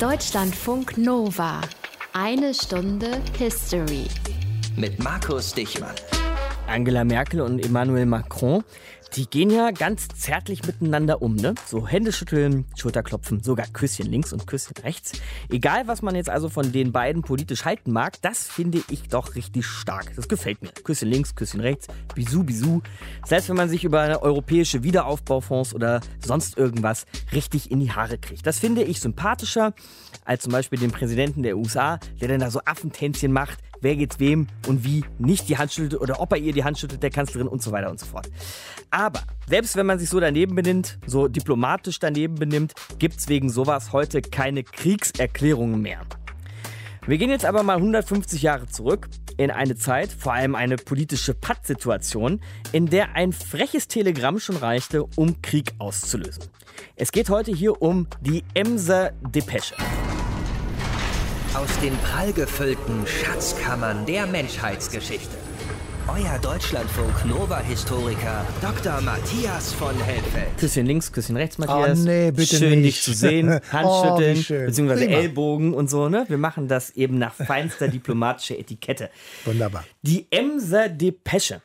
Deutschlandfunk Nova. Eine Stunde History. Mit Markus Dichmann. Angela Merkel und Emmanuel Macron, die gehen ja ganz zärtlich miteinander um, ne? So Hände schütteln, Schulterklopfen, sogar Küsschen links und Küsschen rechts. Egal, was man jetzt also von den beiden politisch halten mag, das finde ich doch richtig stark. Das gefällt mir. Küsschen links, Küsschen rechts, Bisou, Bisou. Selbst wenn man sich über europäische Wiederaufbaufonds oder sonst irgendwas richtig in die Haare kriegt. Das finde ich sympathischer als zum Beispiel den Präsidenten der USA, der dann da so Affentänzchen macht, wer jetzt wem und wie nicht die Hand schüttelt oder ob er ihr die Hand schüttelt, der Kanzlerin und so weiter und so fort. Aber selbst wenn man sich so daneben benimmt, so diplomatisch daneben benimmt, gibt es wegen sowas heute keine Kriegserklärungen mehr. Wir gehen jetzt aber mal 150 Jahre zurück in eine Zeit, vor allem eine politische Pattsituation, in der ein freches Telegramm schon reichte, um Krieg auszulösen. Es geht heute hier um die Emser Depesche. Aus den prallgefüllten Schatzkammern der Menschheitsgeschichte. Euer Deutschlandfunk Nova-Historiker Dr. Matthias von Helfeld. Küsschen links, Küsschen rechts, Matthias. Oh, nee, bitte schön, nicht. dich zu sehen. Handschütteln, Oh, wie schön. beziehungsweise Prima. Ellbogen und so, ne? Wir machen das eben nach feinster diplomatischer Etikette. Wunderbar. Die Emser Depesche.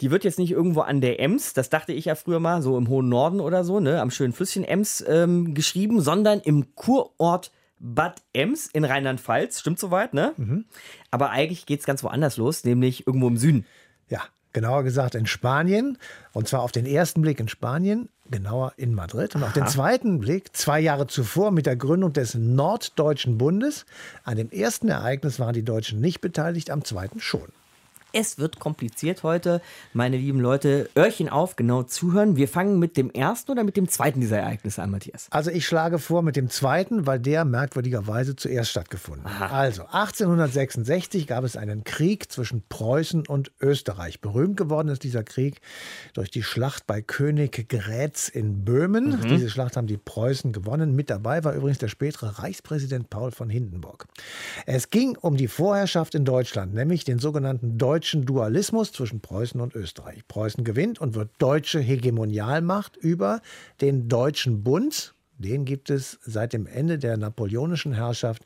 Die wird jetzt nicht irgendwo an der Ems, das dachte ich ja früher mal, so im hohen Norden oder so, ne, am schönen Flüsschen Ems ähm, geschrieben, sondern im Kurort Bad Ems in Rheinland-Pfalz. Stimmt soweit, ne? Mhm. Aber eigentlich geht es ganz woanders los, nämlich irgendwo im Süden. Ja, genauer gesagt in Spanien. Und zwar auf den ersten Blick in Spanien, genauer in Madrid. Und auf den zweiten Blick, zwei Jahre zuvor, mit der Gründung des Norddeutschen Bundes. An dem ersten Ereignis waren die Deutschen nicht beteiligt, am zweiten schon. Es wird kompliziert heute, meine lieben Leute. Öhrchen auf, genau zuhören. Wir fangen mit dem ersten oder mit dem zweiten dieser Ereignisse an, Matthias. Also ich schlage vor mit dem zweiten, weil der merkwürdigerweise zuerst stattgefunden hat. Also 1866 gab es einen Krieg zwischen Preußen und Österreich. Berühmt geworden ist dieser Krieg durch die Schlacht bei König Grätz in Böhmen. Diese Schlacht haben die Preußen gewonnen. Mit dabei war übrigens der spätere Reichspräsident Paul von Hindenburg. Es ging um die Vorherrschaft in Deutschland, nämlich den sogenannten deutschen Dualismus zwischen Preußen und Österreich. Preußen gewinnt und wird deutsche Hegemonialmacht über den Deutschen Bund. Den gibt es seit dem Ende der napoleonischen Herrschaft,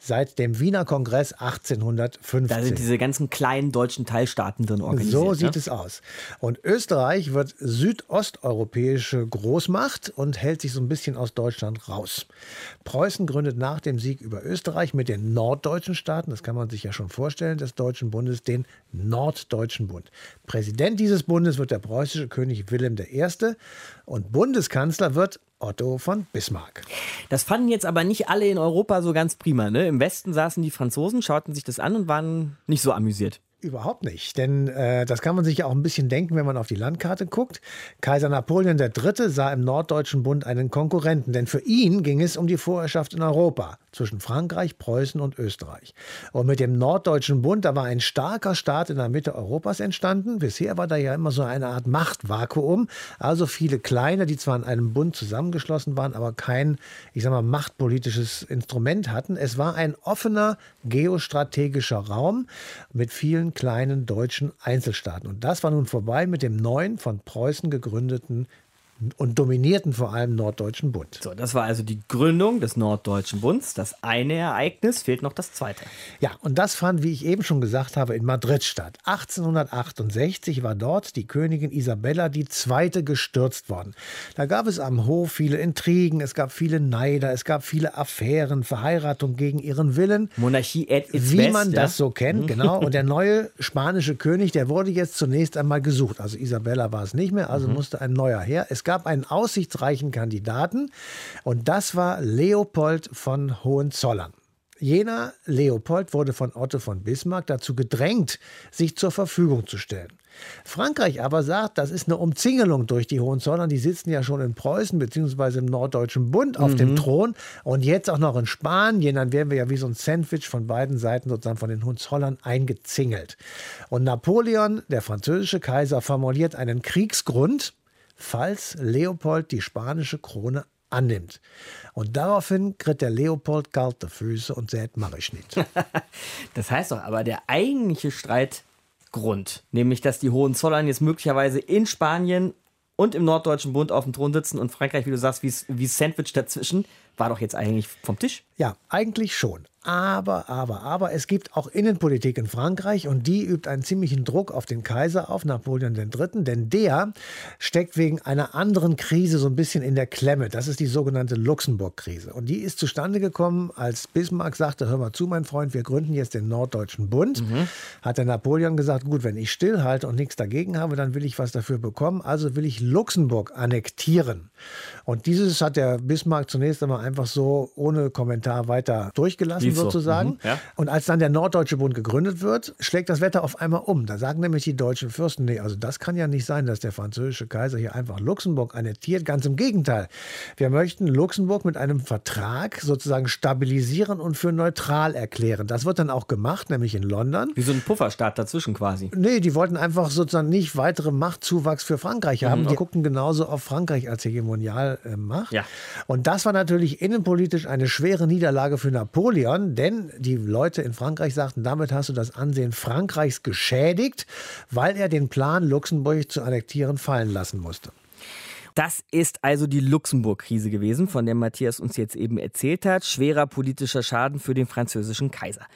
seit dem Wiener Kongress 1815. Da sind diese ganzen kleinen deutschen Teilstaaten drin organisiert. So sieht ne? es aus. Und Österreich wird südosteuropäische Großmacht und hält sich so ein bisschen aus Deutschland raus. Preußen gründet nach dem Sieg über Österreich mit den norddeutschen Staaten, das kann man sich ja schon vorstellen, des Deutschen Bundes, den Norddeutschen Bund. Präsident dieses Bundes wird der preußische König Wilhelm I. und Bundeskanzler wird Otto von Bismarck. Das fanden jetzt aber nicht alle in Europa so ganz prima. Ne? Im Westen saßen die Franzosen, schauten sich das an und waren nicht so amüsiert. Überhaupt nicht, denn äh, das kann man sich ja auch ein bisschen denken, wenn man auf die Landkarte guckt. Kaiser Napoleon III. sah im Norddeutschen Bund einen Konkurrenten, denn für ihn ging es um die Vorherrschaft in Europa zwischen Frankreich, Preußen und Österreich. Und mit dem Norddeutschen Bund, da war ein starker Staat in der Mitte Europas entstanden. Bisher war da ja immer so eine Art Machtvakuum, also viele kleine, die zwar in einem Bund zusammengeschlossen waren, aber kein, ich sag mal, machtpolitisches Instrument hatten. Es war ein offener geostrategischer Raum mit vielen kleinen deutschen Einzelstaaten. Und das war nun vorbei mit dem neuen, von Preußen gegründeten und dominierten vor allem Norddeutschen Bund. So, das war also die Gründung des Norddeutschen Bunds. Das eine Ereignis, fehlt noch das zweite. Ja, und das fand, wie ich eben schon gesagt habe, in Madrid statt. 1868 war dort die Königin Isabella II. gestürzt worden. Da gab es am Hof viele Intrigen, es gab viele Neider, es gab viele Affären, Verheiratung gegen ihren Willen. Monarchie at its Wie best, man ja? das so kennt, genau. Und der neue spanische König, der wurde jetzt zunächst einmal gesucht. Also Isabella war es nicht mehr, also musste ein neuer her. Es gab einen aussichtsreichen Kandidaten und das war Leopold von Hohenzollern. Jener Leopold wurde von Otto von Bismarck dazu gedrängt, sich zur Verfügung zu stellen. Frankreich aber sagt, das ist eine Umzingelung durch die Hohenzollern. Die sitzen ja schon in Preußen bzw. im Norddeutschen Bund auf dem Thron und jetzt auch noch in Spanien. Dann wären wir ja wie so ein Sandwich von beiden Seiten sozusagen von den Hohenzollern eingezingelt. Und Napoleon, der französische Kaiser, formuliert einen Kriegsgrund, falls Leopold die spanische Krone annimmt. Und daraufhin kriegt der Leopold kalte Füße und sagt, mach ich nicht. Das heißt doch aber, der eigentliche Streitgrund, nämlich dass die Hohenzollern jetzt möglicherweise in Spanien und im Norddeutschen Bund auf dem Thron sitzen und Frankreich, wie du sagst, wie wie Sandwich dazwischen, war doch jetzt eigentlich vom Tisch. Ja, eigentlich schon. Aber, aber, aber es gibt auch Innenpolitik in Frankreich und die übt einen ziemlichen Druck auf den Kaiser auf, Napoleon III., denn der steckt wegen einer anderen Krise so ein bisschen in der Klemme. Das ist die sogenannte Luxemburg-Krise. Und die ist zustande gekommen, als Bismarck sagte, hör mal zu, mein Freund, wir gründen jetzt den Norddeutschen Bund. Mhm. Hat der Napoleon gesagt, gut, wenn ich stillhalte und nichts dagegen habe, dann will ich was dafür bekommen. Also will ich Luxemburg annektieren. Und dieses hat der Bismarck zunächst einmal einfach so ohne Kommentar weiter durchgelassen Lief sozusagen. So. Mhm. Ja. Und als dann der Norddeutsche Bund gegründet wird, schlägt das Wetter auf einmal um. Da sagen nämlich die deutschen Fürsten, nee, also das kann ja nicht sein, dass der französische Kaiser hier einfach Luxemburg annektiert. Ganz im Gegenteil. Wir möchten Luxemburg mit einem Vertrag sozusagen stabilisieren und für neutral erklären. Das wird dann auch gemacht, nämlich in London. Wie so ein Pufferstaat dazwischen quasi. Nee, die wollten einfach sozusagen nicht weitere Machtzuwachs für Frankreich haben. Mhm. Die gucken genauso auf Frankreich als Hegemonialmacht. Ja. Und das war natürlich innenpolitisch eine schwere Niederlage für Napoleon, denn die Leute in Frankreich sagten, damit hast du das Ansehen Frankreichs geschädigt, weil er den Plan, Luxemburg zu annektieren, fallen lassen musste. Das ist also die Luxemburg-Krise gewesen, von der Matthias uns jetzt eben erzählt hat. Schwerer politischer Schaden für den französischen Kaiser.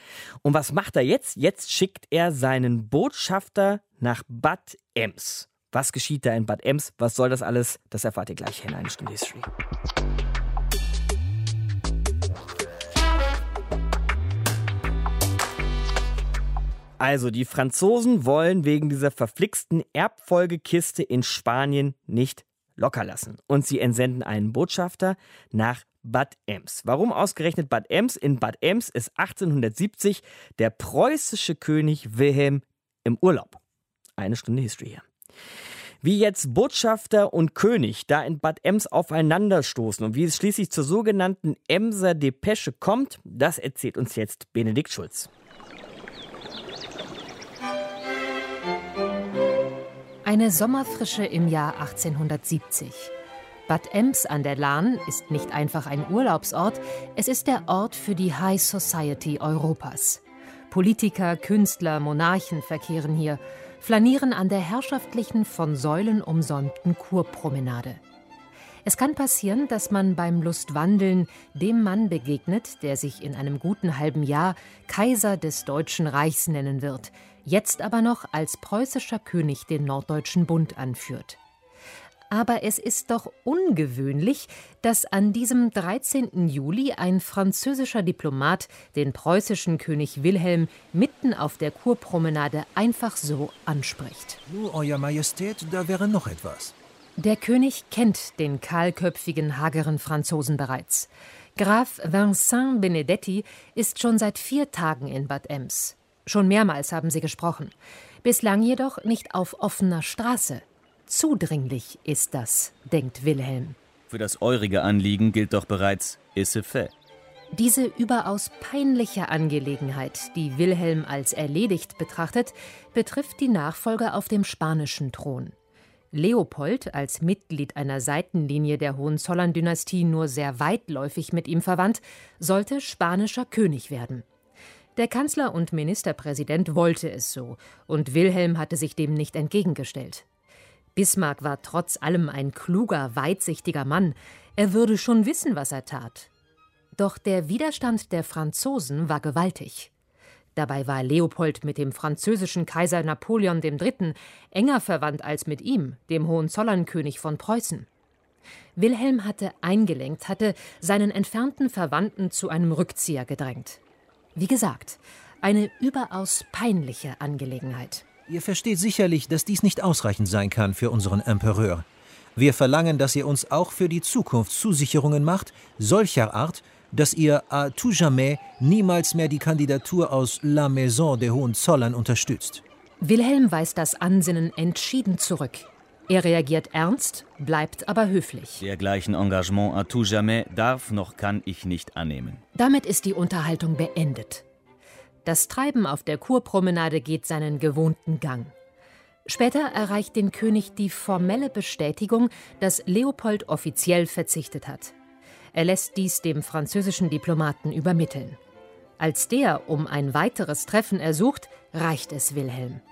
Und was macht er jetzt? Jetzt schickt er seinen Botschafter nach Bad Ems. Was geschieht da in Bad Ems? Was soll das alles? Das erfahrt ihr gleich in einer Stunde History. Also, die Franzosen wollen wegen dieser verflixten Erbfolgekiste in Spanien nicht locker lassen. Und sie entsenden einen Botschafter nach Bad Ems. Warum ausgerechnet Bad Ems? In Bad Ems ist 1870 der preußische König Wilhelm im Urlaub. Eine Stunde History hier. Wie jetzt Botschafter und König da in Bad Ems aufeinanderstoßen und wie es schließlich zur sogenannten Emser Depesche kommt, das erzählt uns jetzt Benedikt Schulz. Eine Sommerfrische im Jahr 1870. Bad Ems an der Lahn ist nicht einfach ein Urlaubsort, es ist der Ort für die High Society Europas. Politiker, Künstler, Monarchen verkehren hier, flanieren an der herrschaftlichen, von Säulen umsäumten Kurpromenade. Es kann passieren, dass man beim Lustwandeln dem Mann begegnet, der sich in einem guten halben Jahr Kaiser des Deutschen Reichs nennen wird, jetzt aber noch als preußischer König den Norddeutschen Bund anführt. Aber es ist doch ungewöhnlich, dass an diesem 13. Juli ein französischer Diplomat den preußischen König Wilhelm mitten auf der Kurpromenade einfach so anspricht. Nur, Euer Majestät, da wäre noch etwas. Der König kennt den kahlköpfigen, hageren Franzosen bereits. Graf Vincent Benedetti ist schon seit vier Tagen in Bad Ems. Schon mehrmals haben sie gesprochen. Bislang jedoch nicht auf offener Straße. Zudringlich ist das, denkt Wilhelm. Für das eurige Anliegen gilt doch bereits Isse fait. Diese überaus peinliche Angelegenheit, die Wilhelm als erledigt betrachtet, betrifft die Nachfolger auf dem spanischen Thron. Leopold, als Mitglied einer Seitenlinie der Hohenzollern-Dynastie nur sehr weitläufig mit ihm verwandt, sollte spanischer König werden. Der Kanzler und Ministerpräsident wollte es so, und Wilhelm hatte sich dem nicht entgegengestellt. Bismarck war trotz allem ein kluger, weitsichtiger Mann, er würde schon wissen, was er tat. Doch der Widerstand der Franzosen war gewaltig. Dabei war Leopold mit dem französischen Kaiser Napoleon III. enger verwandt als mit ihm, dem Hohenzollernkönig von Preußen. Wilhelm hatte eingelenkt, hatte seinen entfernten Verwandten zu einem Rückzieher gedrängt. Wie gesagt, eine überaus peinliche Angelegenheit. Ihr versteht sicherlich, dass dies nicht ausreichend sein kann für unseren Empereur. Wir verlangen, dass ihr uns auch für die Zukunft Zusicherungen macht, solcher Art, dass ihr à tout jamais niemals mehr die Kandidatur aus La Maison des Hohenzollern unterstützt. Wilhelm weist das Ansinnen entschieden zurück. Er reagiert ernst, bleibt aber höflich. Dergleichen Engagement à tout jamais darf noch kann ich nicht annehmen. Damit ist die Unterhaltung beendet. Das Treiben auf der Kurpromenade geht seinen gewohnten Gang. Später erreicht den König die formelle Bestätigung, dass Leopold offiziell verzichtet hat. Er lässt dies dem französischen Diplomaten übermitteln. Als der um ein weiteres Treffen ersucht, reicht es Wilhelm.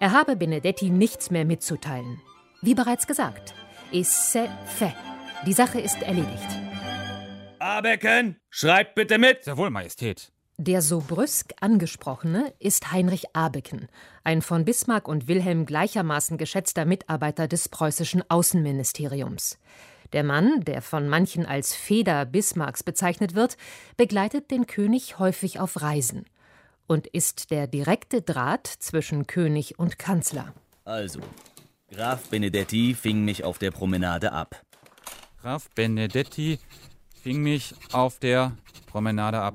Er habe Benedetti nichts mehr mitzuteilen. Wie bereits gesagt, ist c'est fait. Die Sache ist erledigt. Abecken, schreibt bitte mit! Sehr wohl, Majestät. Der so brüsk angesprochene ist Heinrich Abeken, ein von Bismarck und Wilhelm gleichermaßen geschätzter Mitarbeiter des preußischen Außenministeriums. Der Mann, der von manchen als Feder Bismarcks bezeichnet wird, begleitet den König häufig auf Reisen und ist der direkte Draht zwischen König und Kanzler. Also, Graf Benedetti fing mich auf der Promenade ab. Graf Benedetti fing mich auf der Promenade ab.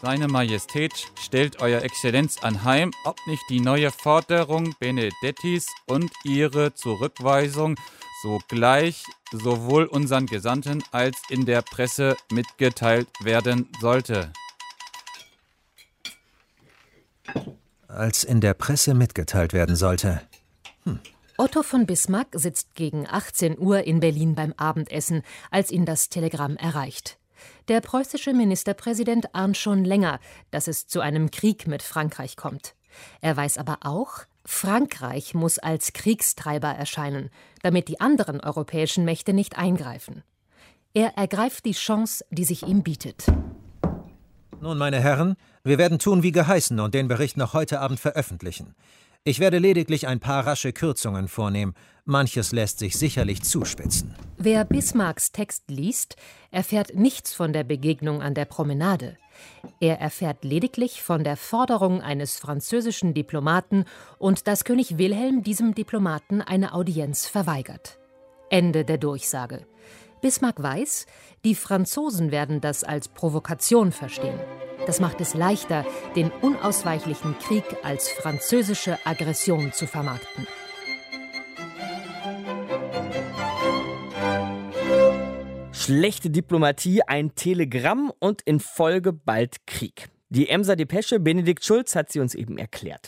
Seine Majestät stellt Euer Exzellenz anheim, ob nicht die neue Forderung Benedettis und ihre Zurückweisung sogleich sowohl unseren Gesandten als in der Presse mitgeteilt werden sollte. Als in der Presse mitgeteilt werden sollte. Hm. Otto von Bismarck sitzt gegen 18 Uhr in Berlin beim Abendessen, als ihn das Telegramm erreicht. Der preußische Ministerpräsident ahnt schon länger, dass es zu einem Krieg mit Frankreich kommt. Er weiß aber auch, Frankreich muss als Kriegstreiber erscheinen, damit die anderen europäischen Mächte nicht eingreifen. Er ergreift die Chance, die sich ihm bietet. Nun, meine Herren, wir werden tun wie geheißen und den Bericht noch heute Abend veröffentlichen. Ich werde lediglich ein paar rasche Kürzungen vornehmen. Manches lässt sich sicherlich zuspitzen. Wer Bismarcks Text liest, erfährt nichts von der Begegnung an der Promenade. Er erfährt lediglich von der Forderung eines französischen Diplomaten und dass König Wilhelm diesem Diplomaten eine Audienz verweigert. Ende der Durchsage. Bismarck weiß, die Franzosen werden das als Provokation verstehen. Das macht es leichter, den unausweichlichen Krieg als französische Aggression zu vermarkten. Schlechte Diplomatie, ein Telegramm und in Folge bald Krieg. Die Emser Depesche, Benedikt Schulz hat sie uns eben erklärt.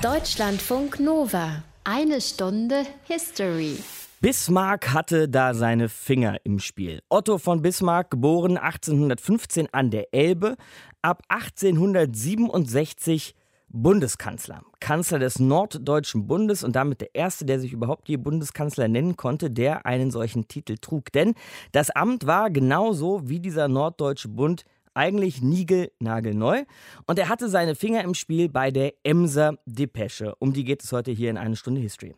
Deutschlandfunk Nova. Eine Stunde History. Bismarck hatte da seine Finger im Spiel. Otto von Bismarck, geboren 1815 an der Elbe, ab 1867 Bundeskanzler, Kanzler des Norddeutschen Bundes und damit der erste, der sich überhaupt je Bundeskanzler nennen konnte, der einen solchen Titel trug. Denn das Amt war genauso wie dieser Norddeutsche Bund eigentlich niegelnagelneu und er hatte seine Finger im Spiel bei der Emser Depesche. Um die geht es heute hier in eine Stunde History.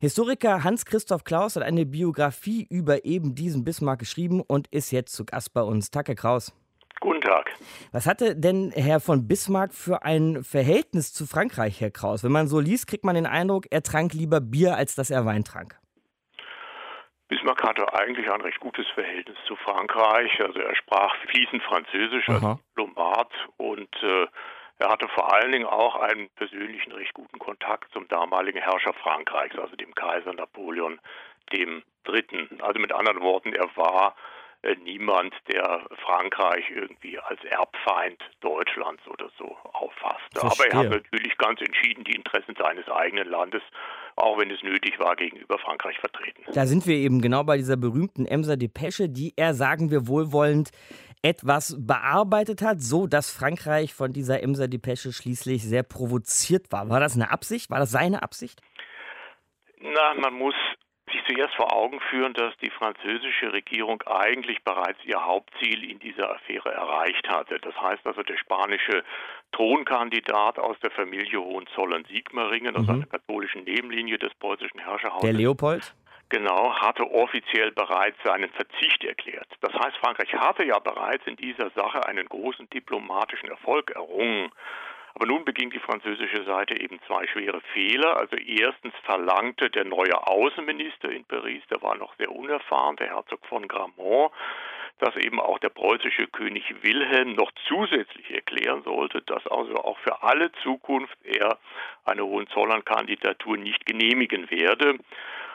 Historiker Hans-Christoph Klaus hat eine Biografie über eben diesen Bismarck geschrieben und ist jetzt zu Gast bei uns. Herr Kraus. Guten Tag. Was hatte denn Herr von Bismarck für ein Verhältnis zu Frankreich, Herr Kraus? Wenn man so liest, kriegt man den Eindruck, er trank lieber Bier, als dass er Wein trank. Bismarck hatte eigentlich ein recht gutes Verhältnis zu Frankreich. Also er sprach fließend Französisch als Diplomat und äh, er hatte vor allen Dingen auch einen persönlichen recht guten Kontakt zum damaligen Herrscher Frankreichs, also dem Kaiser Napoleon dem Dritten. Also mit anderen Worten, er war niemand, der Frankreich irgendwie als Erbfeind Deutschlands oder so auffasste. Verstehe. Aber er hat natürlich ganz entschieden die Interessen seines eigenen Landes, auch wenn es nötig war, gegenüber Frankreich vertreten. Da sind wir eben genau bei dieser berühmten Emser Depesche, die er, sagen wir wohlwollend, etwas bearbeitet hat, so dass Frankreich von dieser Emser Depesche schließlich sehr provoziert war. War das eine Absicht? War das seine Absicht? Na, man muss sich zuerst vor Augen führen, dass die französische Regierung eigentlich bereits ihr Hauptziel in dieser Affäre erreicht hatte. Das heißt also, der spanische Thronkandidat aus der Familie Hohenzollern-Sigmaringen, aus mhm. einer katholischen Nebenlinie des preußischen Herrscherhauses. Der Leopold? Genau, hatte offiziell bereits seinen Verzicht erklärt. Das heißt, Frankreich hatte ja bereits in dieser Sache einen großen diplomatischen Erfolg errungen. Aber nun beging die französische Seite eben zwei schwere Fehler. Also erstens verlangte der neue Außenminister in Paris, der war noch sehr unerfahren, der Herzog von Gramont, dass eben auch der preußische König Wilhelm noch zusätzlich erklären sollte, dass also auch für alle Zukunft er eine Hohenzollern-Kandidatur nicht genehmigen werde.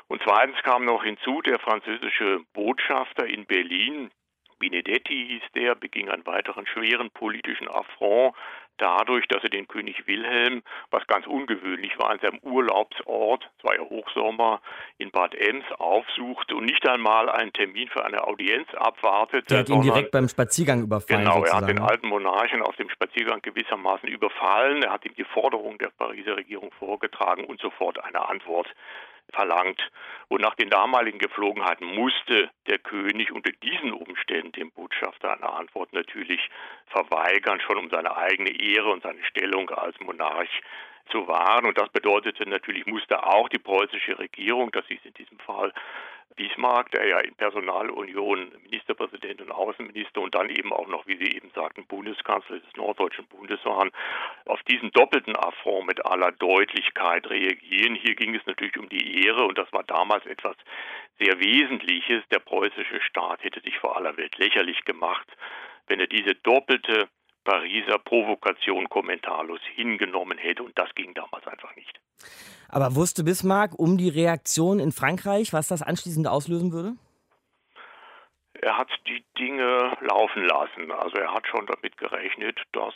Und zweitens kam noch hinzu, der französische Botschafter in Berlin, Benedetti hieß der, beging einen weiteren schweren politischen Affront dadurch, dass er den König Wilhelm, was ganz ungewöhnlich war, an seinem Urlaubsort, es war ja Hochsommer, in Bad Ems aufsuchte und nicht einmal einen Termin für eine Audienz abwartete. Der hat ihn direkt beim Spaziergang überfallen. Genau, sozusagen. er hat den alten Monarchen auf dem Spaziergang gewissermaßen überfallen. Er hat ihm die Forderung der Pariser Regierung vorgetragen und sofort eine Antwort verlangt. Und nach den damaligen Gepflogenheiten musste der König unter diesen Umständen dem Botschafter eine Antwort natürlich verweigern, schon um seine eigene Ehre und seine Stellung als Monarch zu wahren. Und das bedeutete natürlich, musste auch die preußische Regierung, das ist in diesem Fall Bismarck, der ja in Personalunion Ministerpräsident und Außenminister und dann eben auch noch, wie Sie eben sagten, Bundeskanzler des Norddeutschen Bundes waren, auf diesen doppelten Affront mit aller Deutlichkeit reagieren. Hier ging es natürlich um die Ehre und das war damals etwas sehr Wesentliches. Der preußische Staat hätte sich vor aller Welt lächerlich gemacht, wenn er diese doppelte Pariser Provokation kommentarlos hingenommen hätte und das ging damals einfach nicht. Aber wusste Bismarck um die Reaktion in Frankreich, was das anschließend auslösen würde? Er hat die Dinge laufen lassen. Also er hat schon damit gerechnet, dass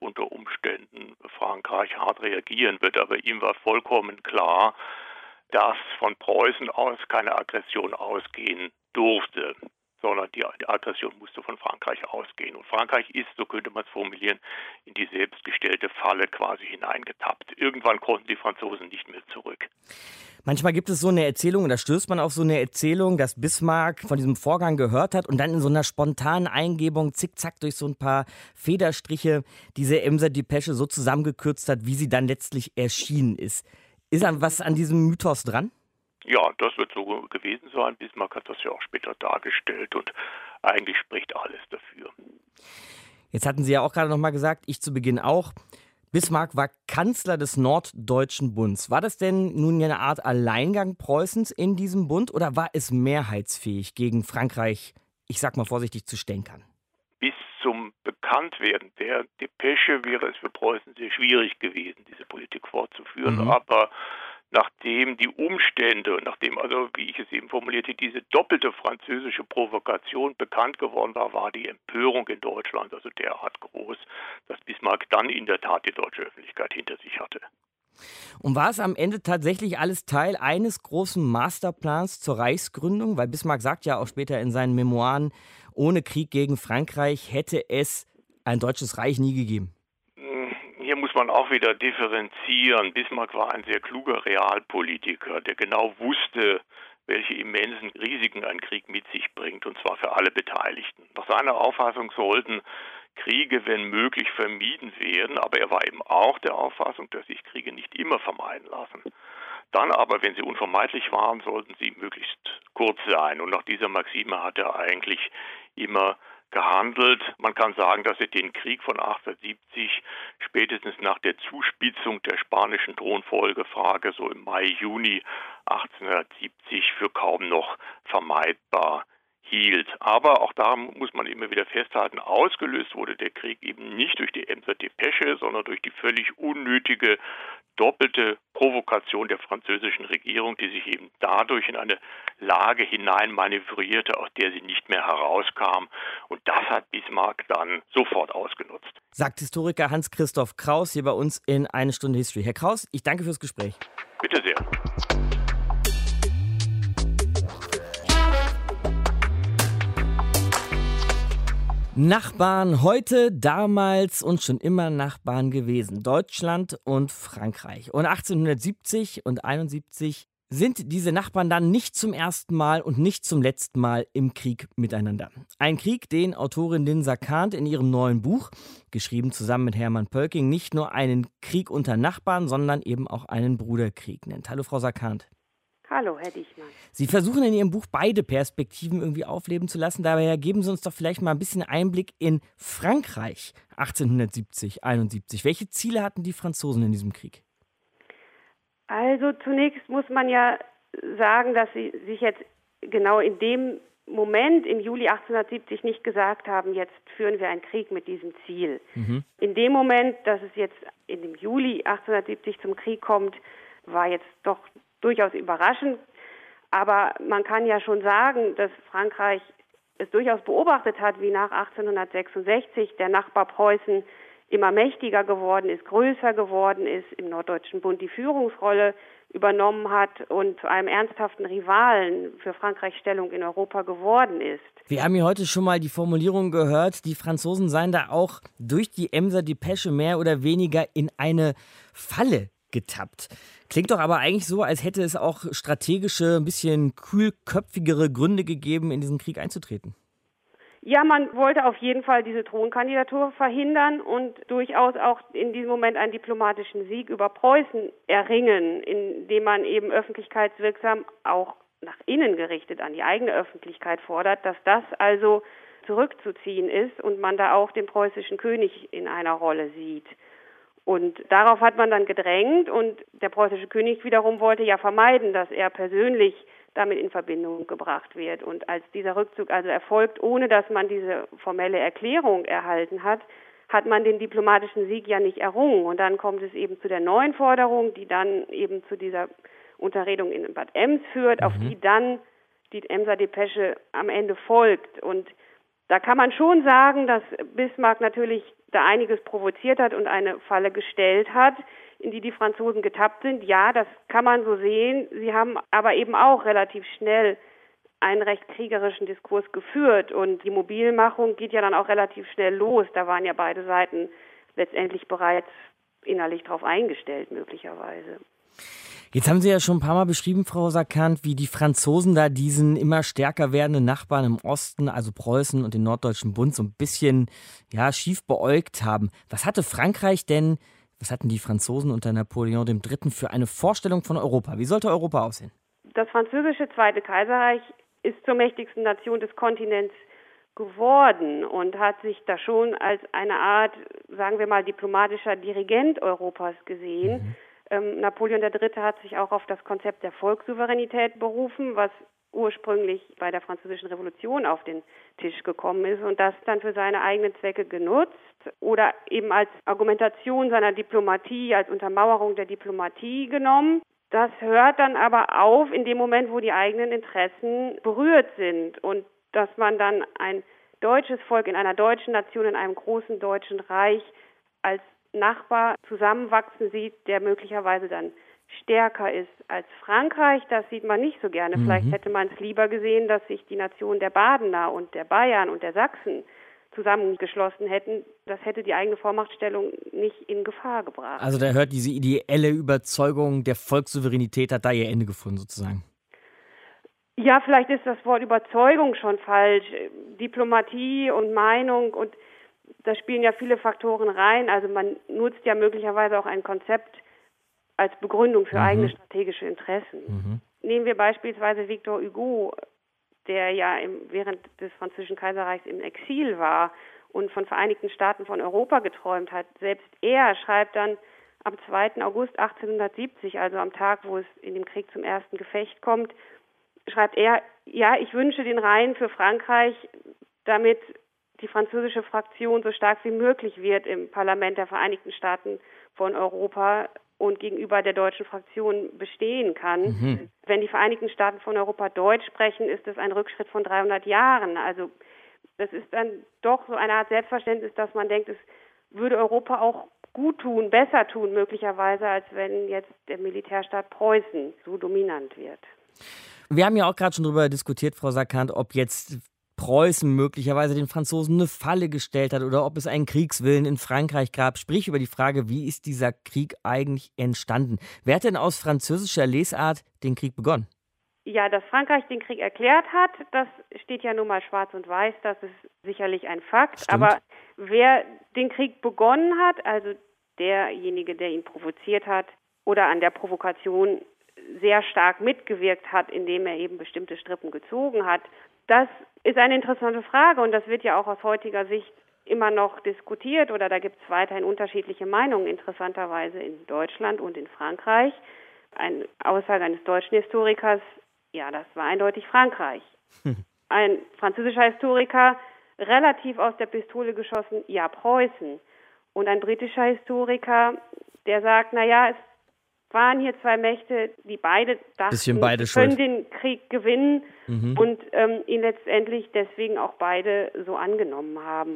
unter Umständen Frankreich hart reagieren wird. Aber ihm war vollkommen klar, dass von Preußen aus keine Aggression ausgehen durfte sondern die Aggression musste von Frankreich ausgehen. Und Frankreich ist, so könnte man es formulieren, in die selbstgestellte Falle quasi hineingetappt. Irgendwann konnten die Franzosen nicht mehr zurück. Manchmal gibt es so eine Erzählung, oder stößt man auf so eine Erzählung, dass Bismarck von diesem Vorgang gehört hat und dann in so einer spontanen Eingebung zickzack durch so ein paar Federstriche diese Emser Depesche so zusammengekürzt hat, wie sie dann letztlich erschienen ist. Ist da was an diesem Mythos dran? Ja, das wird so gewesen sein. Bismarck hat das ja auch später dargestellt und eigentlich spricht alles dafür. Jetzt hatten Sie ja auch gerade noch mal gesagt, ich zu Beginn auch. Bismarck war Kanzler des Norddeutschen Bunds. War das denn nun eine Art Alleingang Preußens in diesem Bund oder war es mehrheitsfähig gegen Frankreich, ich sag mal vorsichtig, zu stänkern? Bis zum Bekanntwerden der Depesche wäre es für Preußen sehr schwierig gewesen, diese Politik fortzuführen. Mhm. Aber nachdem die Umstände, nachdem also, wie ich es eben formulierte, diese doppelte französische Provokation bekannt geworden war, war die Empörung in Deutschland also derart groß, dass Bismarck dann in der Tat die deutsche Öffentlichkeit hinter sich hatte. Und war es am Ende tatsächlich alles Teil eines großen Masterplans zur Reichsgründung? Weil Bismarck sagt ja auch später in seinen Memoiren, ohne Krieg gegen Frankreich hätte es ein deutsches Reich nie gegeben muss man auch wieder differenzieren. Bismarck war ein sehr kluger Realpolitiker, der genau wusste, welche immensen Risiken ein Krieg mit sich bringt, und zwar für alle Beteiligten. Nach seiner Auffassung sollten Kriege, wenn möglich, vermieden werden, aber er war eben auch der Auffassung, dass sich Kriege nicht immer vermeiden lassen. Dann aber, wenn sie unvermeidlich waren, sollten sie möglichst kurz sein. Und nach dieser Maxime hat er eigentlich immer gehandelt. Man kann sagen, dass er den Krieg von 1870 spätestens nach der Zuspitzung der spanischen Thronfolgefrage so im Mai, Juni 1870 für kaum noch vermeidbar hielt. Aber auch da muss man immer wieder festhalten, ausgelöst wurde der Krieg eben nicht durch die Emser Depesche, sondern durch die völlig unnötige doppelte Provokation der französischen Regierung, die sich eben dadurch in eine Lage hineinmanövrierte, aus der sie nicht mehr herauskam. Und das hat Bismarck dann sofort ausgenutzt. Sagt Historiker Hans-Christoph Kraus hier bei uns in Eine Stunde History. Herr Kraus, ich danke fürs Gespräch. Bitte sehr. Nachbarn heute, damals und schon immer Nachbarn gewesen. Deutschland und Frankreich. Und 1870 und 71 sind diese Nachbarn dann nicht zum ersten Mal und nicht zum letzten Mal im Krieg miteinander. Ein Krieg, den Autorin Linsa Kahnt in ihrem neuen Buch, geschrieben zusammen mit Hermann Pölking, nicht nur einen Krieg unter Nachbarn, sondern eben auch einen Bruderkrieg nennt. Hallo Frau Sakant. Hallo, Herr Dichmann. Sie versuchen in Ihrem Buch beide Perspektiven irgendwie aufleben zu lassen. Dabei geben Sie uns doch vielleicht mal ein bisschen Einblick in Frankreich 1870, 71. Welche Ziele hatten die Franzosen in diesem Krieg? Also zunächst muss man ja sagen, dass sie sich jetzt genau in dem Moment im Juli 1870 nicht gesagt haben, jetzt führen wir einen Krieg mit diesem Ziel. Mhm. In dem Moment, dass es jetzt in dem Juli 1870 zum Krieg kommt, war jetzt doch durchaus überraschend. Aber man kann ja schon sagen, dass Frankreich es durchaus beobachtet hat, wie nach 1866 der Nachbar Preußen immer mächtiger geworden ist, größer geworden ist, im Norddeutschen Bund die Führungsrolle übernommen hat und zu einem ernsthaften Rivalen für Frankreichs Stellung in Europa geworden ist. Wir haben hier heute schon mal die Formulierung gehört, die Franzosen seien da auch durch die Emser Depesche mehr oder weniger in eine Falle getappt. Klingt doch aber eigentlich so, als hätte es auch strategische, ein bisschen kühlköpfigere Gründe gegeben, in diesen Krieg einzutreten. Ja, man wollte auf jeden Fall diese Thronkandidatur verhindern und durchaus auch in diesem Moment einen diplomatischen Sieg über Preußen erringen, indem man eben öffentlichkeitswirksam auch nach innen gerichtet an die eigene Öffentlichkeit fordert, dass das also zurückzuziehen ist und man da auch den preußischen König in einer Rolle sieht. Und darauf hat man dann gedrängt und der preußische König wiederum wollte ja vermeiden, dass er persönlich damit in Verbindung gebracht wird. Und als dieser Rückzug also erfolgt, ohne dass man diese formelle Erklärung erhalten hat, hat man den diplomatischen Sieg ja nicht errungen. Und dann kommt es eben zu der neuen Forderung, die dann eben zu dieser Unterredung in Bad Ems führt, mhm. auf die dann die Emser Depesche am Ende folgt. Und da kann man schon sagen, dass Bismarck natürlich da einiges provoziert hat und eine Falle gestellt hat, in die die Franzosen getappt sind. Ja, das kann man so sehen. Sie haben aber eben auch relativ schnell einen recht kriegerischen Diskurs geführt und die Mobilmachung geht ja dann auch relativ schnell los. Da waren ja beide Seiten letztendlich bereits innerlich darauf eingestellt, möglicherweise. Jetzt haben Sie ja schon ein paar Mal beschrieben, Frau Sakant, wie die Franzosen da diesen immer stärker werdenden Nachbarn im Osten, also Preußen und den Norddeutschen Bund, so ein bisschen ja, schief beäugt haben. Was hatte Frankreich denn was hatten die Franzosen unter Napoleon III. für eine Vorstellung von Europa? Wie sollte Europa aussehen? Das französische Zweite Kaiserreich ist zur mächtigsten Nation des Kontinents geworden und hat sich da schon als eine Art, sagen wir mal, diplomatischer Dirigent Europas gesehen. Mhm. Ähm, Napoleon III. hat sich auch auf das Konzept der Volkssouveränität berufen, was ursprünglich bei der Französischen Revolution auf den Tisch gekommen ist und das dann für seine eigenen Zwecke genutzt oder eben als Argumentation seiner Diplomatie, als Untermauerung der Diplomatie genommen. Das hört dann aber auf in dem Moment, wo die eigenen Interessen berührt sind und dass man dann ein deutsches Volk in einer deutschen Nation, in einem großen deutschen Reich als Nachbar zusammenwachsen sieht, der möglicherweise dann stärker ist als Frankreich. Das sieht man nicht so gerne. Mhm. Vielleicht hätte man es lieber gesehen, dass sich die Nation der Badener und der Bayern und der Sachsen zusammengeschlossen hätten. Das hätte die eigene Vormachtstellung nicht in Gefahr gebracht. Also da hört diese ideelle Überzeugung der Volkssouveränität hat da ihr Ende gefunden sozusagen. Ja, vielleicht ist das Wort Überzeugung schon falsch. Diplomatie und Meinung und da spielen ja viele Faktoren rein. Also man nutzt ja möglicherweise auch ein Konzept als Begründung für mhm. eigene strategische Interessen. Mhm. Nehmen wir beispielsweise Victor Hugo, der ja im, während des französischen Kaiserreichs im Exil war und von Vereinigten Staaten von Europa geträumt hat. Selbst er schreibt dann am 2. August 1870, also am Tag, wo es in dem Krieg zum ersten Gefecht kommt, schreibt er, ja, ich wünsche den Rhein für Frankreich, damit die französische Fraktion so stark wie möglich wird im Parlament der Vereinigten Staaten von Europa und gegenüber der deutschen Fraktion bestehen kann. Mhm. Wenn die Vereinigten Staaten von Europa Deutsch sprechen, ist das ein Rückschritt von 300 Jahren. Also das ist dann doch so eine Art Selbstverständnis, dass man denkt, es würde Europa auch gut tun, besser tun möglicherweise, als wenn jetzt der Militärstaat Preußen so dominant wird. Wir haben ja auch gerade schon darüber diskutiert, Frau Sakant, ob jetzt Preußen möglicherweise den Franzosen eine Falle gestellt hat oder ob es einen Kriegswillen in Frankreich gab. Sprich über die Frage, wie ist dieser Krieg eigentlich entstanden? Wer hat denn aus französischer Lesart den Krieg begonnen? Ja, dass Frankreich den Krieg erklärt hat, das steht ja nun mal schwarz und weiß, das ist sicherlich ein Fakt. Stimmt. Aber wer den Krieg begonnen hat, also derjenige, der ihn provoziert hat oder an der Provokation sehr stark mitgewirkt hat, indem er eben bestimmte Strippen gezogen hat, das ist eine interessante Frage und das wird ja auch aus heutiger Sicht immer noch diskutiert oder da gibt es weiterhin unterschiedliche Meinungen, interessanterweise in Deutschland und in Frankreich. Eine Aussage eines deutschen Historikers, ja, das war eindeutig Frankreich. Ein französischer Historiker, relativ aus der Pistole geschossen, ja, Preußen. Und ein britischer Historiker, der sagt, naja, es waren hier zwei Mächte, die beide dachten, beide können den Krieg gewinnen mhm. und ähm, ihn letztendlich deswegen auch beide so angenommen haben.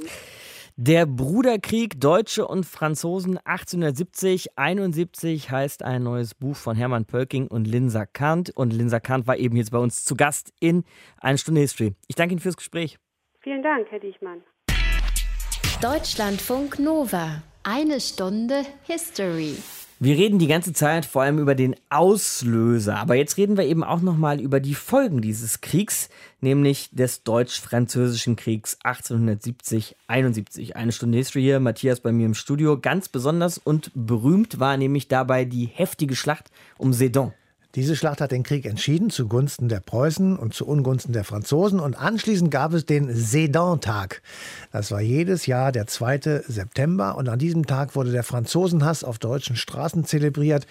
Der Bruderkrieg Deutsche und Franzosen 1870, 71 heißt ein neues Buch von Hermann Pölking und Linsa Kant. Und Linsa Kant war eben jetzt bei uns zu Gast in Eine Stunde History. Ich danke Ihnen fürs Gespräch. Vielen Dank, Herr Diechmann. Deutschlandfunk Nova. Eine Stunde History. Wir reden die ganze Zeit vor allem über den Auslöser, aber jetzt reden wir eben auch noch mal über die Folgen dieses Kriegs, nämlich des Deutsch-Französischen Kriegs 1870-71. Eine Stunde History hier, Matthias bei mir im Studio. Ganz besonders und berühmt war nämlich dabei die heftige Schlacht um Sedan. Diese Schlacht hat den Krieg entschieden zugunsten der Preußen und zu Ungunsten der Franzosen. Und anschließend gab es den Sedan-Tag. Das war jedes Jahr der 2. September. Und an diesem Tag wurde der Franzosenhass auf deutschen Straßen zelebriert.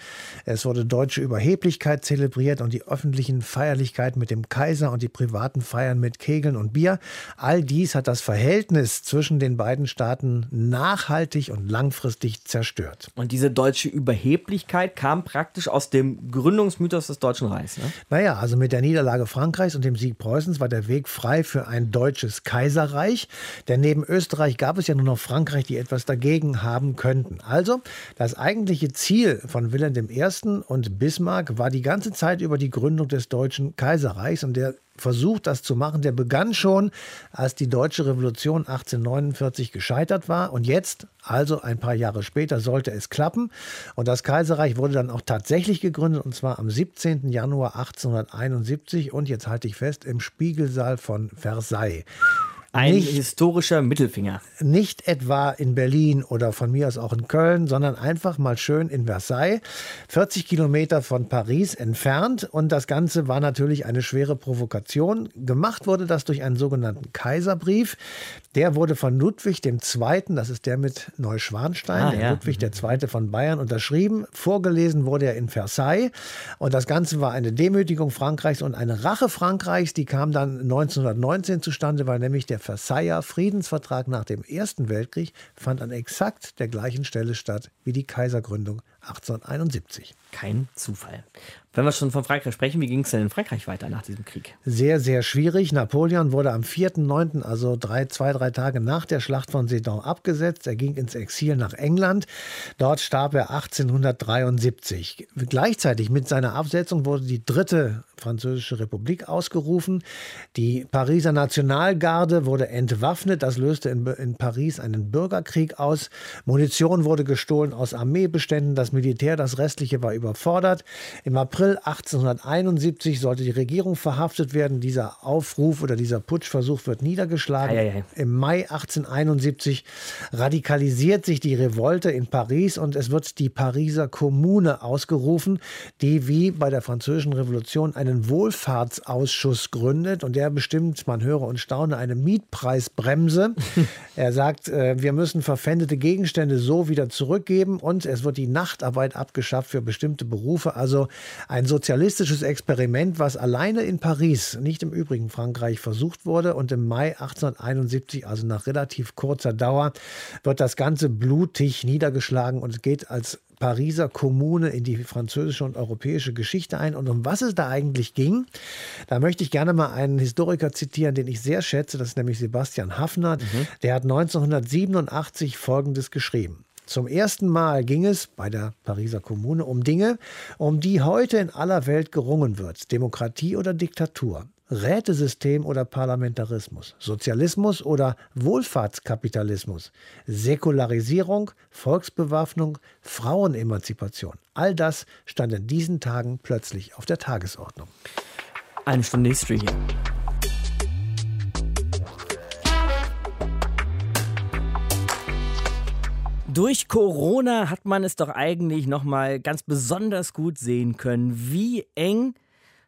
Es wurde deutsche Überheblichkeit zelebriert und die öffentlichen Feierlichkeiten mit dem Kaiser und die privaten Feiern mit Kegeln und Bier. All dies hat das Verhältnis zwischen den beiden Staaten nachhaltig und langfristig zerstört. Und diese deutsche Überheblichkeit kam praktisch aus dem Gründungsmythos Mythos des Deutschen Reichs. Ne? Naja, also mit der Niederlage Frankreichs und dem Sieg Preußens war der Weg frei für ein deutsches Kaiserreich. Denn neben Österreich gab es ja nur noch Frankreich, die etwas dagegen haben könnten. Also, das eigentliche Ziel von Wilhelm I. und Bismarck war die ganze Zeit über die Gründung des Deutschen Kaiserreichs. Und der Versuch, das zu machen, der begann schon, als die deutsche Revolution 1849 gescheitert war. Und jetzt, also ein paar Jahre später, sollte es klappen. Und das Kaiserreich wurde dann auch tatsächlich gegründet, und zwar am 17. Januar 1871. Und jetzt halte ich fest, im Spiegelsaal von Versailles. Ein nicht, historischer Mittelfinger. Nicht etwa in Berlin oder von mir aus auch in Köln, sondern einfach mal schön in Versailles, 40 Kilometer von Paris entfernt. Und das Ganze war natürlich eine schwere Provokation. Gemacht wurde das durch einen sogenannten Kaiserbrief. Der wurde von Ludwig II., das ist der mit Neuschwanstein, ah, ja. Ludwig II. von Bayern, unterschrieben. Vorgelesen wurde er in Versailles. Und das Ganze war eine Demütigung Frankreichs und eine Rache Frankreichs. Die kam dann 1919 zustande, weil nämlich der Versailler Friedensvertrag nach dem Ersten Weltkrieg fand an exakt der gleichen Stelle statt wie die Kaisergründung 1871. Kein Zufall. Wenn wir schon von Frankreich sprechen, wie ging es denn in Frankreich weiter nach diesem Krieg? Sehr, sehr schwierig. Napoleon wurde am 4.9., also drei, zwei, drei Tage nach der Schlacht von Sedan abgesetzt. Er ging ins Exil nach England. Dort starb er 1873. Gleichzeitig mit seiner Absetzung wurde die dritte französische Republik ausgerufen. Die Pariser Nationalgarde wurde entwaffnet. Das löste in, in Paris einen Bürgerkrieg aus. Munition wurde gestohlen aus Armeebeständen. Das Militär, das restliche, war überfordert. Im April 1871 sollte die Regierung verhaftet werden. Dieser Aufruf oder dieser Putschversuch wird niedergeschlagen. Ei, ei, ei. Im Mai 1871 radikalisiert sich die Revolte in Paris und es wird die Pariser Kommune ausgerufen, die wie bei der Französischen Revolution einen Wohlfahrtsausschuss gründet und der bestimmt, man höre und staune, eine Mietpreisbremse. er sagt, äh, wir müssen verpfändete Gegenstände so wieder zurückgeben und es wird die Nachtarbeit abgeschafft für bestimmte Berufe. Also ein sozialistisches Experiment, was alleine in Paris, nicht im übrigen Frankreich, versucht wurde. Und im Mai 1871, also nach relativ kurzer Dauer, wird das Ganze blutig niedergeschlagen und geht als Pariser Kommune in die französische und europäische Geschichte ein. Und um was es da eigentlich ging, da möchte ich gerne mal einen Historiker zitieren, den ich sehr schätze. Das ist nämlich Sebastian Haffner. Mhm. Der hat 1987 Folgendes geschrieben. Zum ersten Mal ging es bei der Pariser Kommune um Dinge, um die heute in aller Welt gerungen wird. Demokratie oder Diktatur. Rätesystem oder Parlamentarismus, Sozialismus oder Wohlfahrtskapitalismus, Säkularisierung, Volksbewaffnung, Frauenemanzipation. All das stand in diesen Tagen plötzlich auf der Tagesordnung. Eine Stunde History hier. Durch Corona hat man es doch eigentlich noch mal ganz besonders gut sehen können, wie eng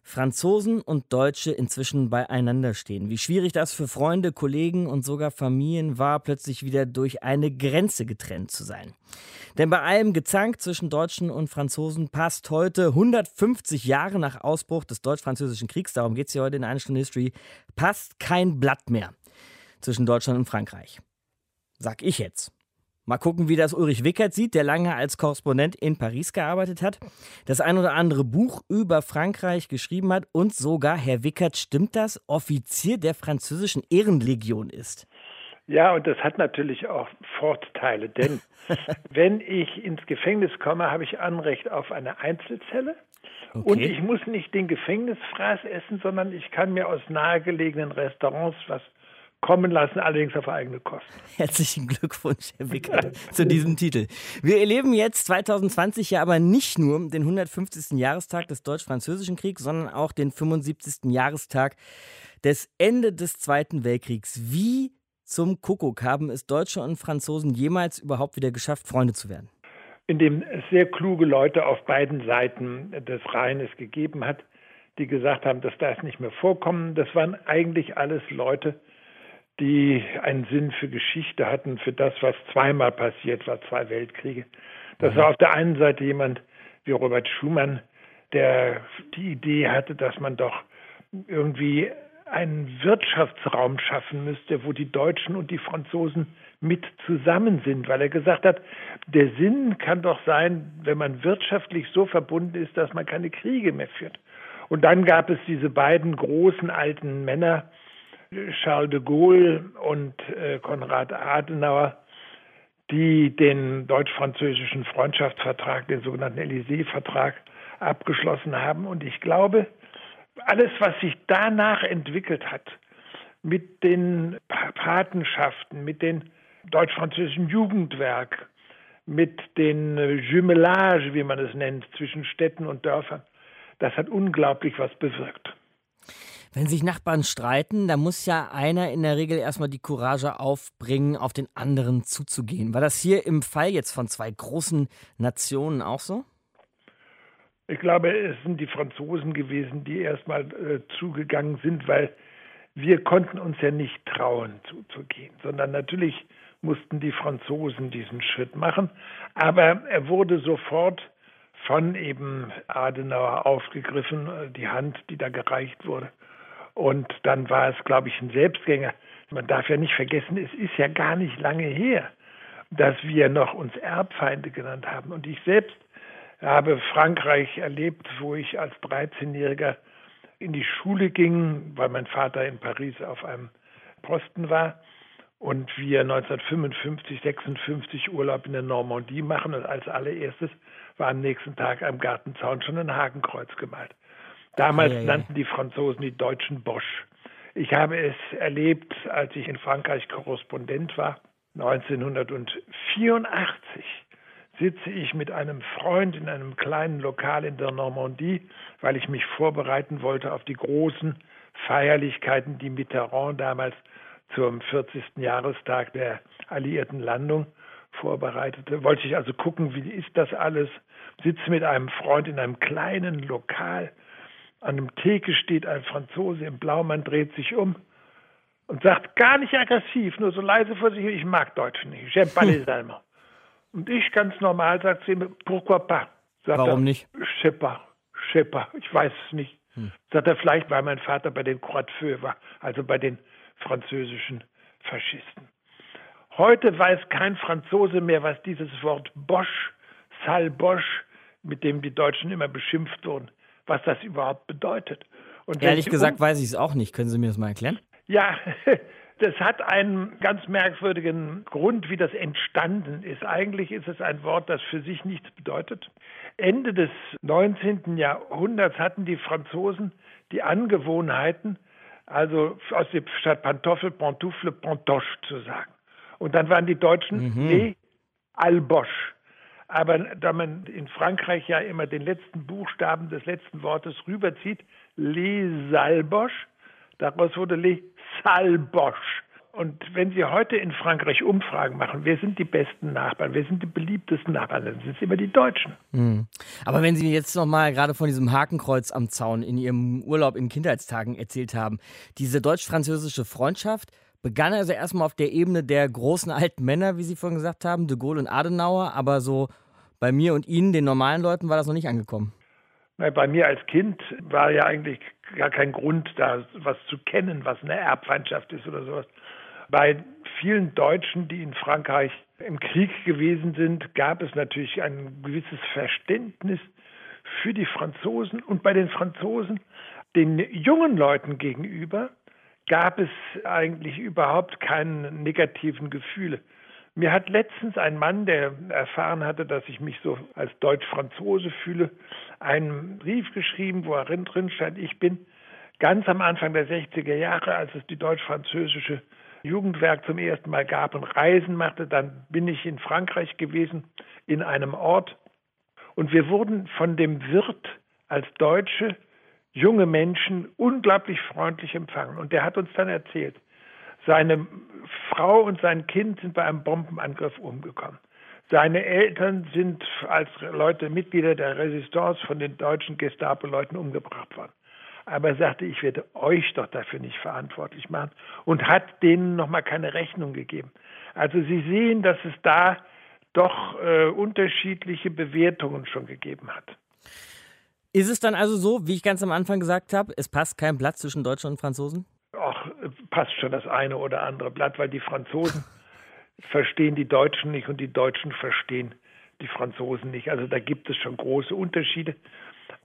Franzosen und Deutsche inzwischen beieinander stehen. Wie schwierig das für Freunde, Kollegen und sogar Familien war, plötzlich wieder durch eine Grenze getrennt zu sein. Denn bei allem Gezank zwischen Deutschen und Franzosen passt heute 150 Jahre nach Ausbruch des Deutsch-Französischen Kriegs, darum geht es hier heute in einer Stunde History, passt kein Blatt mehr zwischen Deutschland und Frankreich. Sag ich jetzt. Mal gucken, wie das Ulrich Wickert sieht, der lange als Korrespondent in Paris gearbeitet hat, das ein oder andere Buch über Frankreich geschrieben hat und sogar, Herr Wickert, stimmt das, Offizier der französischen Ehrenlegion ist. Ja, und das hat natürlich auch Vorteile, denn wenn ich ins Gefängnis komme, habe ich Anrecht auf eine Einzelzelle. Okay. Und ich muss nicht den Gefängnisfraß essen, sondern ich kann mir aus nahegelegenen Restaurants was kommen lassen, allerdings auf eigene Kosten. Herzlichen Glückwunsch, Herr Wickert, zu diesem Titel. Wir erleben jetzt 2020 ja aber nicht nur den 150. Jahrestag des Deutsch-Französischen Kriegs, sondern auch den 75. Jahrestag des Ende des Zweiten Weltkriegs. Wie zum Kuckuck haben es Deutsche und Franzosen jemals überhaupt wieder geschafft, Freunde zu werden? Indem es sehr kluge Leute auf beiden Seiten des Rheines gegeben hat, die gesagt haben, das darf nicht mehr vorkommen. Das waren eigentlich alles Leute, die einen Sinn für Geschichte hatten, für das, was zweimal passiert war, zwei Weltkriege. Das war auf der einen Seite jemand wie Robert Schumann, der die Idee hatte, dass man doch irgendwie einen Wirtschaftsraum schaffen müsste, wo die Deutschen und die Franzosen mit zusammen sind, weil er gesagt hat, der Sinn kann doch sein, wenn man wirtschaftlich so verbunden ist, dass man keine Kriege mehr führt. Und dann gab es diese beiden großen alten Männer, Charles de Gaulle und äh, Konrad Adenauer, die den deutsch-französischen Freundschaftsvertrag, den sogenannten Élysée-Vertrag, abgeschlossen haben. Und ich glaube, alles, was sich danach entwickelt hat, mit den Patenschaften, mit dem deutsch-französischen Jugendwerk, mit den Jumelage, wie man es nennt, zwischen Städten und Dörfern, das hat unglaublich was bewirkt. Wenn sich Nachbarn streiten, da muss ja einer in der Regel erstmal die Courage aufbringen, auf den anderen zuzugehen. War das hier im Fall jetzt von zwei großen Nationen auch so? Ich glaube, es sind die Franzosen gewesen, die erstmal äh, zugegangen sind, weil wir konnten uns ja nicht trauen zuzugehen, sondern natürlich mussten die Franzosen diesen Schritt machen. Aber er wurde sofort von eben Adenauer aufgegriffen, äh, die Hand, die da gereicht wurde. Und dann war es, glaube ich, ein Selbstgänger. Man darf ja nicht vergessen, es ist ja gar nicht lange her, dass wir noch uns Erbfeinde genannt haben. Und ich selbst habe Frankreich erlebt, wo ich als 13-Jähriger in die Schule ging, weil mein Vater in Paris auf einem Posten war und wir 1955, 56 Urlaub in der Normandie machen und als allererstes war am nächsten Tag am Gartenzaun schon ein Hakenkreuz gemalt. Damals ja, ja, nannten die Franzosen die Deutschen Bosch. Ich habe es erlebt, als ich in Frankreich Korrespondent war, 1984 sitze ich mit einem Freund in einem kleinen Lokal in der Normandie, weil ich mich vorbereiten wollte auf die großen Feierlichkeiten, die Mitterrand damals zum 40. Jahrestag der alliierten Landung vorbereitete. Wollte ich also gucken, wie ist das alles? Sitze mit einem Freund in einem kleinen Lokal. An einem Theke steht ein Franzose im Blau, man dreht sich um und sagt gar nicht aggressiv, nur so leise vor sich, ich mag Deutsch nicht. J'aime pas les Allemands. Und ich ganz normal sagt sie mir, pourquoi pas? Sagt Warum er, nicht? Je pas, je sais pas, ich weiß es nicht. Hm. Sagt er, vielleicht, weil mein Vater bei den Croix de Feu war, also bei den französischen Faschisten. Heute weiß kein Franzose mehr, was dieses Wort Bosch, Sal Bosch, mit dem die Deutschen immer beschimpft wurden, was das überhaupt bedeutet. Und Ehrlich gesagt um weiß ich es auch nicht. Können Sie mir das mal erklären? Ja, das hat einen ganz merkwürdigen Grund, wie das entstanden ist. Eigentlich ist es ein Wort, das für sich nichts bedeutet. Ende des 19. Jahrhunderts hatten die Franzosen die Angewohnheiten, also aus dem statt Pantoffel, Pantoufle, Pantoche zu sagen. Und dann waren die Deutschen mhm. Les Albosch. Aber da man in Frankreich ja immer den letzten Buchstaben des letzten Wortes rüberzieht, Les Albosch, daraus wurde Les Salbosch. Und wenn Sie heute in Frankreich Umfragen machen, wer sind die besten Nachbarn, wer sind die beliebtesten Nachbarn, dann sind es immer die Deutschen. Mhm. Aber wenn Sie jetzt noch mal gerade von diesem Hakenkreuz am Zaun in Ihrem Urlaub in Kindheitstagen erzählt haben, diese deutsch-französische Freundschaft begann also erstmal auf der Ebene der großen alten Männer, wie Sie vorhin gesagt haben, de Gaulle und Adenauer, aber so bei mir und Ihnen, den normalen Leuten, war das noch nicht angekommen. Bei mir als Kind war ja eigentlich gar kein Grund, da was zu kennen, was eine Erbfeindschaft ist oder sowas. Bei vielen Deutschen, die in Frankreich im Krieg gewesen sind, gab es natürlich ein gewisses Verständnis für die Franzosen und bei den Franzosen den jungen Leuten gegenüber gab es eigentlich überhaupt keine negativen Gefühle. Mir hat letztens ein Mann, der erfahren hatte, dass ich mich so als Deutsch-Franzose fühle, einen Brief geschrieben, wo er drin stand, ich bin ganz am Anfang der 60er Jahre, als es die deutsch-französische Jugendwerk zum ersten Mal gab und Reisen machte. Dann bin ich in Frankreich gewesen, in einem Ort. Und wir wurden von dem Wirt als Deutsche, junge Menschen, unglaublich freundlich empfangen. Und der hat uns dann erzählt, seine Frau und sein Kind sind bei einem Bombenangriff umgekommen. Seine Eltern sind als Leute Mitglieder der Resistance von den deutschen Gestapo-Leuten umgebracht worden. Aber er sagte, ich werde euch doch dafür nicht verantwortlich machen und hat denen nochmal keine Rechnung gegeben. Also Sie sehen, dass es da doch äh, unterschiedliche Bewertungen schon gegeben hat. Ist es dann also so, wie ich ganz am Anfang gesagt habe, es passt kein Blatt zwischen Deutschen und Franzosen? Ach, passt schon das eine oder andere Blatt, weil die Franzosen verstehen die Deutschen nicht und die Deutschen verstehen die Franzosen nicht. Also da gibt es schon große Unterschiede.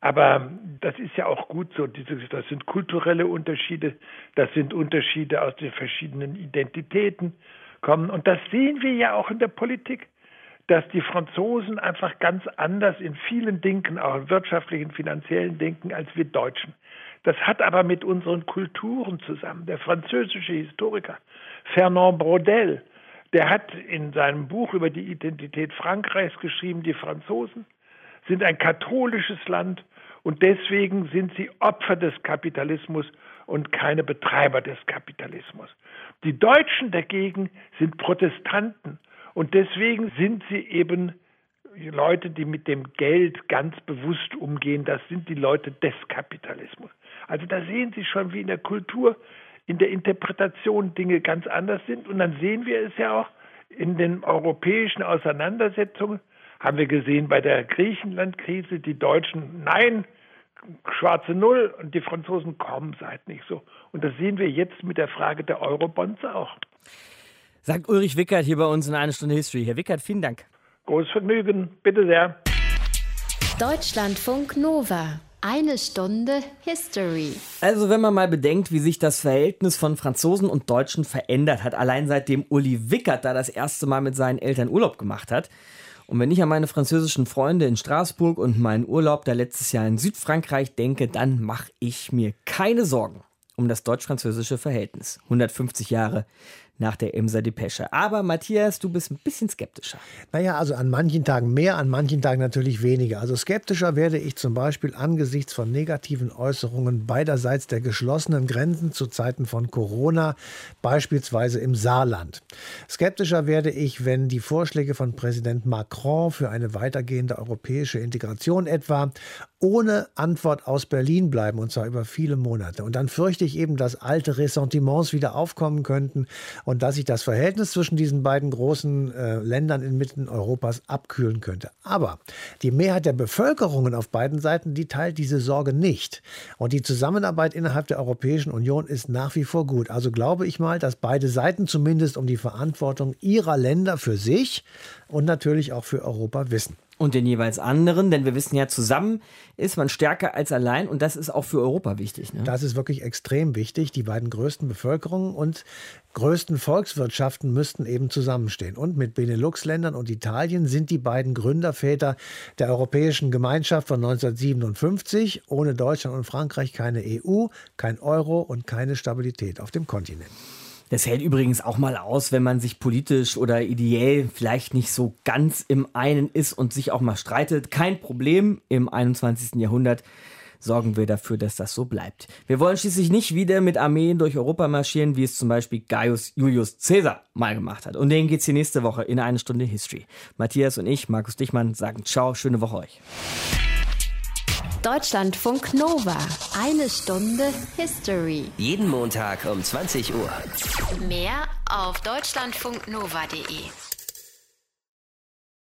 Aber das ist ja auch gut so. Das sind kulturelle Unterschiede, das sind Unterschiede aus den verschiedenen Identitäten kommen. Und das sehen wir ja auch in der Politik, dass die Franzosen einfach ganz anders in vielen Dingen, auch in wirtschaftlichen, finanziellen denken, als wir Deutschen. Das hat aber mit unseren Kulturen zusammen. Der französische Historiker Fernand Braudel der hat in seinem Buch über die Identität Frankreichs geschrieben, die Franzosen sind ein katholisches Land und deswegen sind sie Opfer des Kapitalismus und keine Betreiber des Kapitalismus. Die Deutschen dagegen sind Protestanten und deswegen sind sie eben Leute, die mit dem Geld ganz bewusst umgehen. Das sind die Leute des Kapitalismus. Also da sehen Sie schon, wie in der Kultur in der Interpretation Dinge ganz anders sind. Und dann sehen wir es ja auch in den europäischen Auseinandersetzungen, haben wir gesehen bei der Griechenland-Krise, die Deutschen, nein, schwarze Null und die Franzosen kommen seid nicht so. Und das sehen wir jetzt mit der Frage der Eurobonds auch. Sagt Ulrich Wickert hier bei uns in einer Stunde History. Herr Wickert, vielen Dank. Großes Vergnügen, bitte sehr. Deutschlandfunk Nova. Eine Stunde History. Also wenn man mal bedenkt, wie sich das Verhältnis von Franzosen und Deutschen verändert hat, allein seitdem Uli Wickert da das erste Mal mit seinen Eltern Urlaub gemacht hat. Und wenn ich an meine französischen Freunde in Straßburg und meinen Urlaub da letztes Jahr in Südfrankreich denke, dann mache ich mir keine Sorgen um das deutsch-französische Verhältnis. 150 Jahre nach der Emser Depesche. Aber Matthias, du bist ein bisschen skeptischer. Naja, also an manchen Tagen mehr, an manchen Tagen natürlich weniger. Also skeptischer werde ich zum Beispiel angesichts von negativen Äußerungen beiderseits der geschlossenen Grenzen zu Zeiten von Corona, beispielsweise im Saarland. Skeptischer werde ich, wenn die Vorschläge von Präsident Macron für eine weitergehende europäische Integration etwa ohne Antwort aus Berlin bleiben, und zwar über viele Monate. Und dann fürchte ich eben, dass alte Ressentiments wieder aufkommen könnten und dass sich das Verhältnis zwischen diesen beiden großen äh, Ländern inmitten Europas abkühlen könnte. Aber die Mehrheit der Bevölkerungen auf beiden Seiten, die teilt diese Sorge nicht. Und die Zusammenarbeit innerhalb der Europäischen Union ist nach wie vor gut. Also glaube ich mal, dass beide Seiten zumindest um die Verantwortung ihrer Länder für sich und natürlich auch für Europa wissen und den jeweils anderen, denn wir wissen ja, zusammen ist man stärker als allein und das ist auch für Europa wichtig. Ne? Das ist wirklich extrem wichtig. Die beiden größten Bevölkerungen und größten Volkswirtschaften müssten eben zusammenstehen. Und mit Benelux-Ländern und Italien sind die beiden Gründerväter der Europäischen Gemeinschaft von 1957. Ohne Deutschland und Frankreich keine EU, kein Euro und keine Stabilität auf dem Kontinent. Das hält übrigens auch mal aus, wenn man sich politisch oder ideell vielleicht nicht so ganz im einen ist und sich auch mal streitet. Kein Problem. Im 21. Jahrhundert sorgen wir dafür, dass das so bleibt. Wir wollen schließlich nicht wieder mit Armeen durch Europa marschieren, wie es zum Beispiel Gaius Julius Caesar mal gemacht hat. Und denen geht es die nächste Woche in eine Stunde History. Matthias und ich, Markus Dichmann, sagen Ciao, schöne Woche euch. Deutschlandfunk Nova. Eine Stunde History. Jeden Montag um 20 Uhr. Mehr auf deutschlandfunknova.de.